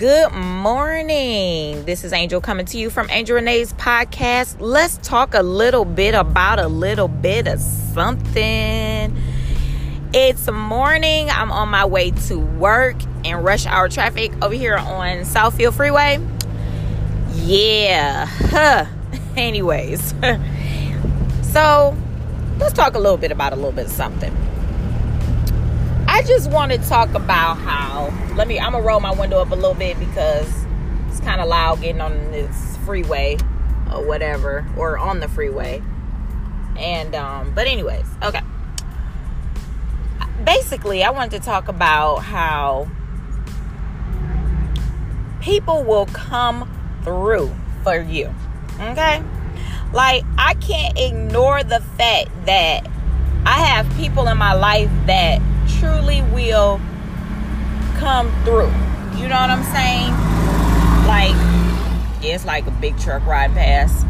Good morning. This is Angel coming to you from Angel Renee's podcast. Let's talk a little bit about a little bit of something. It's morning. I'm on my way to work in rush hour traffic over here on Southfield Freeway. Yeah. Huh. Anyways, so let's talk a little bit about a little bit of something. I just want to talk about how. Let me. I'm gonna roll my window up a little bit because it's kind of loud getting on this freeway or whatever, or on the freeway. And um, but anyways, okay. Basically, I wanted to talk about how people will come through for you. Okay? Like I can't ignore the fact that I have people in my life that truly will come through. You know what I'm saying? Like, it's like a big truck ride past.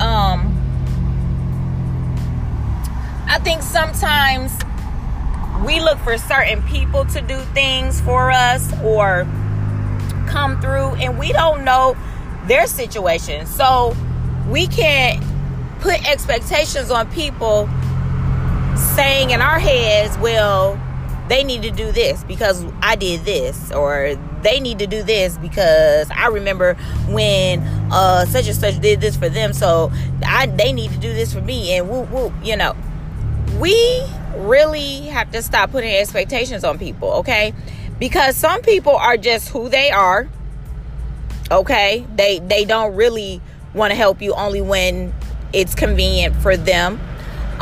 Um, I think sometimes we look for certain people to do things for us or come through, and we don't know their situation. So we can't put expectations on people saying in our heads, well, they need to do this because I did this, or they need to do this because I remember when uh, such and such did this for them, so I they need to do this for me, and whoop whoop, you know. We really have to stop putting expectations on people, okay? Because some people are just who they are. Okay? They they don't really want to help you only when it's convenient for them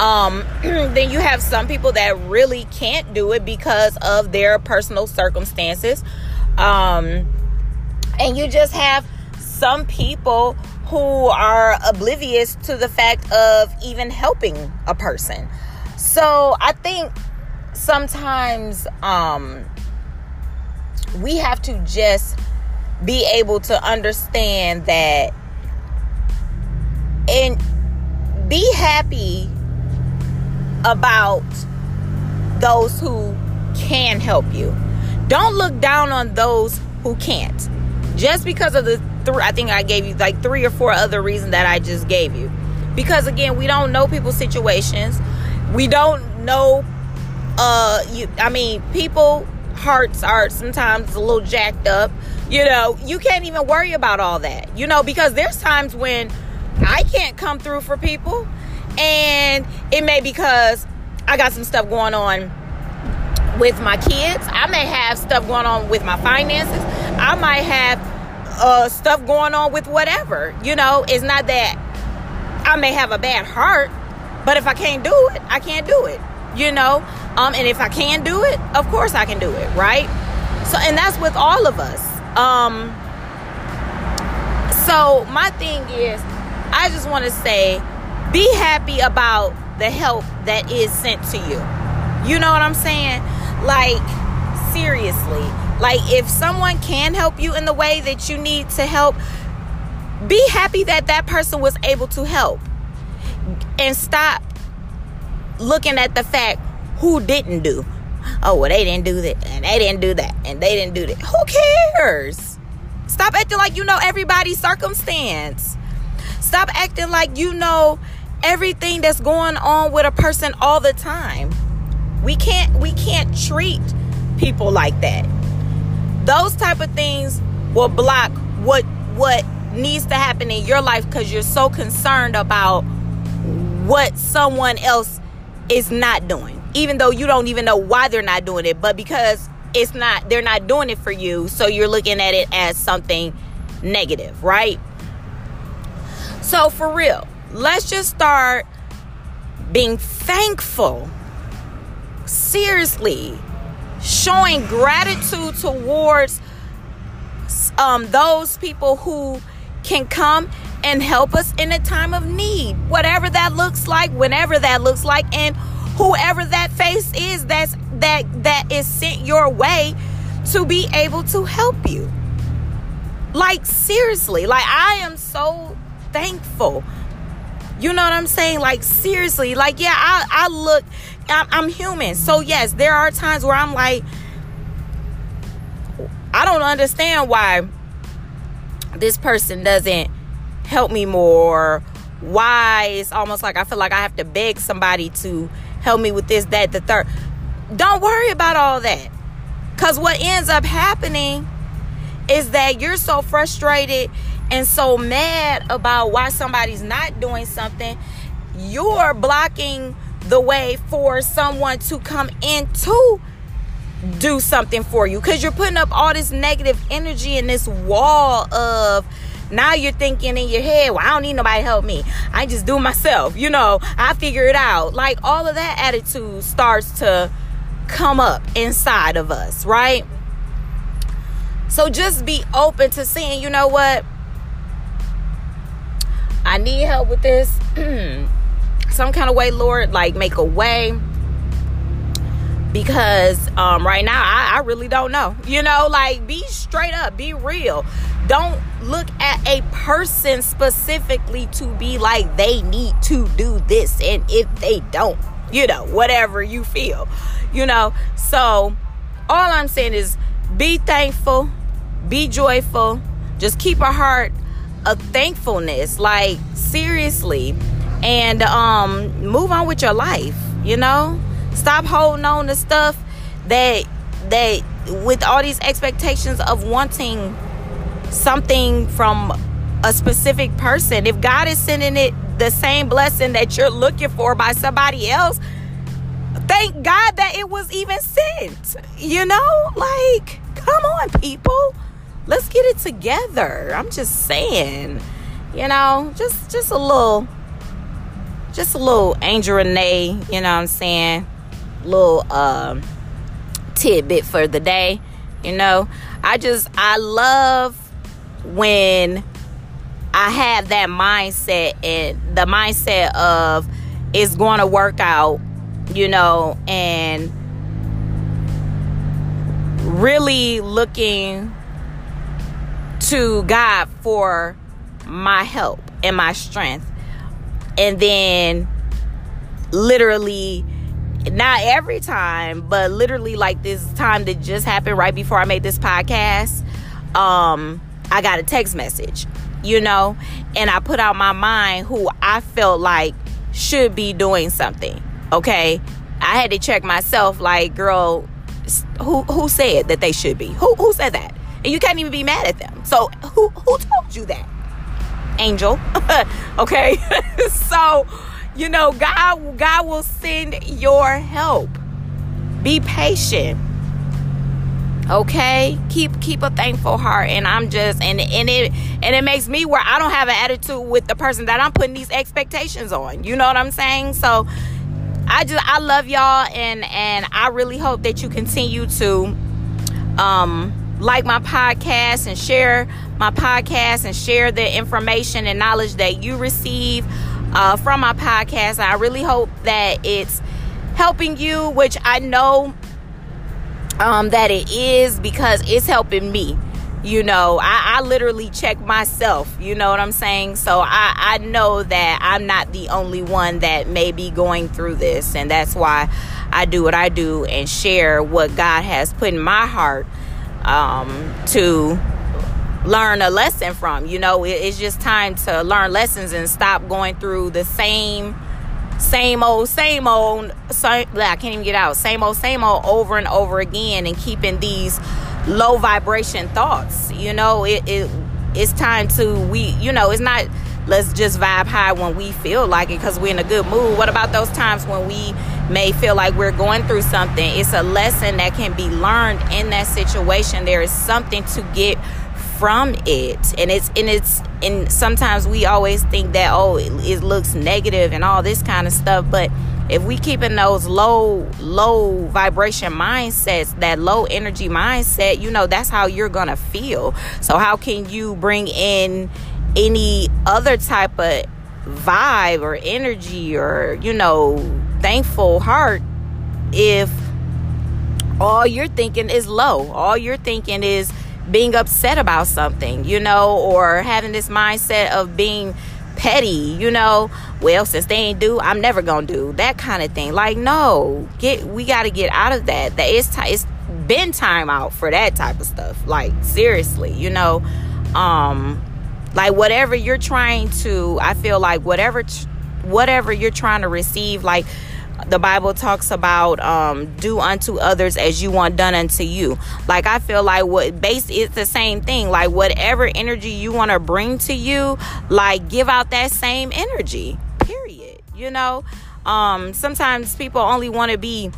um, then you have some people that really can't do it because of their personal circumstances. Um, and you just have some people who are oblivious to the fact of even helping a person. So I think sometimes um, we have to just be able to understand that and be happy about those who can help you. Don't look down on those who can't. Just because of the three, I think I gave you like three or four other reasons that I just gave you. Because again, we don't know people's situations. We don't know uh you I mean, people hearts are sometimes a little jacked up. You know, you can't even worry about all that. You know, because there's times when I can't come through for people and it may because I got some stuff going on with my kids. I may have stuff going on with my finances. I might have uh, stuff going on with whatever. You know, it's not that I may have a bad heart, but if I can't do it, I can't do it. You know, um, and if I can do it, of course I can do it, right? So, and that's with all of us. Um, so my thing is, I just want to say be happy about the help that is sent to you. You know what I'm saying? Like, seriously. Like, if someone can help you in the way that you need to help, be happy that that person was able to help. And stop looking at the fact who didn't do. Oh, well, they didn't do that, and they didn't do that, and they didn't do that. Who cares? Stop acting like you know everybody's circumstance. Stop acting like you know everything that's going on with a person all the time. We can't we can't treat people like that. Those type of things will block what what needs to happen in your life cuz you're so concerned about what someone else is not doing. Even though you don't even know why they're not doing it, but because it's not they're not doing it for you, so you're looking at it as something negative, right? So for real, let's just start being thankful. Seriously, showing gratitude towards um, those people who can come and help us in a time of need, whatever that looks like, whenever that looks like, and whoever that face is that's that that is sent your way to be able to help you. Like seriously, like I am so thankful you know what I'm saying? Like seriously, like yeah, I I look, I'm, I'm human, so yes, there are times where I'm like, I don't understand why this person doesn't help me more. Why it's almost like I feel like I have to beg somebody to help me with this, that, the third. Don't worry about all that. Because what ends up happening is that you're so frustrated and so mad about why somebody's not doing something, you're blocking the way for someone to come in to do something for you because you're putting up all this negative energy in this wall of now you're thinking in your head, well, I don't need nobody to help me. I just do myself. You know, I figure it out. Like all of that attitude starts to come up inside of us, right? So just be open to seeing, you know what? I need help with this. Some kind of way, Lord, like make a way. Because um, right now, I, I really don't know. You know, like be straight up, be real. Don't look at a person specifically to be like they need to do this. And if they don't, you know, whatever you feel, you know. So, all I'm saying is be thankful, be joyful, just keep a heart of thankfulness, like seriously, and um, move on with your life. You know, stop holding on to stuff that that with all these expectations of wanting something from a specific person. If God is sending it the same blessing that you're looking for by somebody else, thank God that it was even sent. You know, like, come on, people let's get it together. I'm just saying, you know, just just a little, just a little Angel Renee, you know what I'm saying? Little um, tidbit for the day, you know. I just I love when I have that mindset and the mindset of it's going to work out, you know, and really looking to God for my help and my strength. And then literally not every time, but literally like this time that just happened right before I made this podcast, um I got a text message, you know, and I put out my mind who I felt like should be doing something. Okay? I had to check myself like, girl, who who said that they should be? Who who said that? And you can't even be mad at them. So who who told you that? Angel. okay? so, you know, God God will send your help. Be patient. Okay? Keep keep a thankful heart and I'm just and and it and it makes me where I don't have an attitude with the person that I'm putting these expectations on. You know what I'm saying? So I just I love y'all and and I really hope that you continue to um like my podcast and share my podcast and share the information and knowledge that you receive uh, from my podcast. I really hope that it's helping you, which I know um, that it is because it's helping me. You know, I, I literally check myself. You know what I'm saying? So I, I know that I'm not the only one that may be going through this. And that's why I do what I do and share what God has put in my heart um, to learn a lesson from. You know, it's just time to learn lessons and stop going through the same, same old, same old. Same, I can't even get out. Same old, same old, over and over again, and keeping these low vibration thoughts. You know, it, it it's time to we. You know, it's not. Let's just vibe high when we feel like it because we're in a good mood. What about those times when we may feel like we're going through something, it's a lesson that can be learned in that situation. There is something to get from it and it's and it's and sometimes we always think that oh it, it looks negative and all this kind of stuff but if we keep in those low low vibration mindsets that low energy mindset you know that's how you're gonna feel so how can you bring in any other type of vibe or energy or you know thankful heart if all you're thinking is low. All you're thinking is being upset about something, you know, or having this mindset of being petty, you know, well, since they ain't do, I'm never gonna do that kind of thing. Like, no, get we gotta get out of that. That it's t- it's been time out for that type of stuff. Like seriously, you know, um, like whatever you're trying to, I feel like whatever, whatever you're trying to receive, like the Bible talks about um, do unto others as you want done unto you. Like I feel like what base it's the same thing. Like whatever energy you want to bring to you, like give out that same energy. Period. You know, um, sometimes people only want to be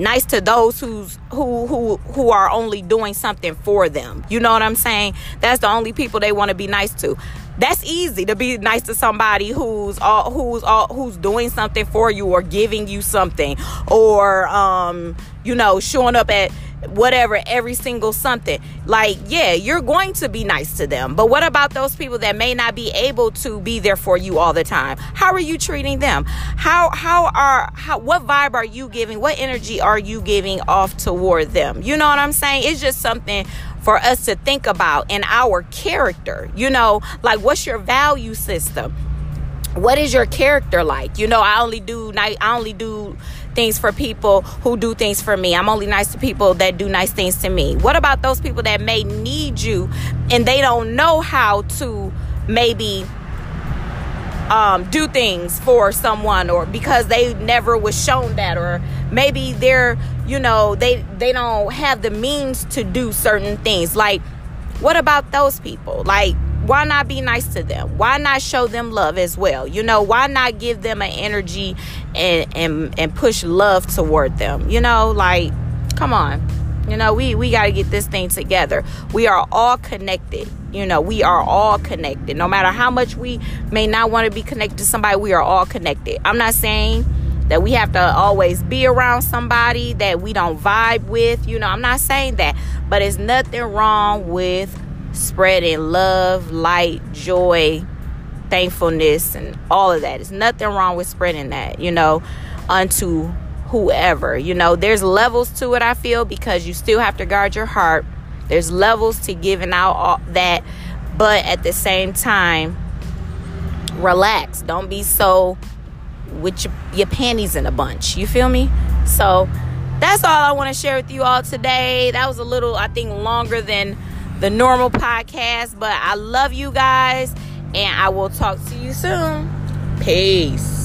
nice to those who's who who who are only doing something for them. You know what I'm saying? That's the only people they want to be nice to that's easy to be nice to somebody who's all who's all who's doing something for you or giving you something or um you know showing up at whatever every single something like yeah you're going to be nice to them but what about those people that may not be able to be there for you all the time how are you treating them how how are how what vibe are you giving what energy are you giving off toward them you know what i'm saying it's just something for us to think about in our character. You know, like what's your value system? What is your character like? You know, I only do night I only do things for people who do things for me. I'm only nice to people that do nice things to me. What about those people that may need you and they don't know how to maybe um, do things for someone or because they never was shown that or maybe they're you know they they don't have the means to do certain things like what about those people like why not be nice to them? Why not show them love as well? You know why not give them an energy and and, and push love toward them? You know like come on. You know we we got to get this thing together. We are all connected. You know we are all connected. No matter how much we may not want to be connected to somebody we are all connected. I'm not saying that we have to always be around somebody that we don't vibe with. You know, I'm not saying that, but it's nothing wrong with spreading love, light, joy, thankfulness, and all of that. There's nothing wrong with spreading that, you know, unto whoever. You know, there's levels to it, I feel, because you still have to guard your heart. There's levels to giving out all that, but at the same time, relax. Don't be so with your, your panties in a bunch. You feel me? So that's all I want to share with you all today. That was a little, I think, longer than the normal podcast, but I love you guys and I will talk to you soon. Peace.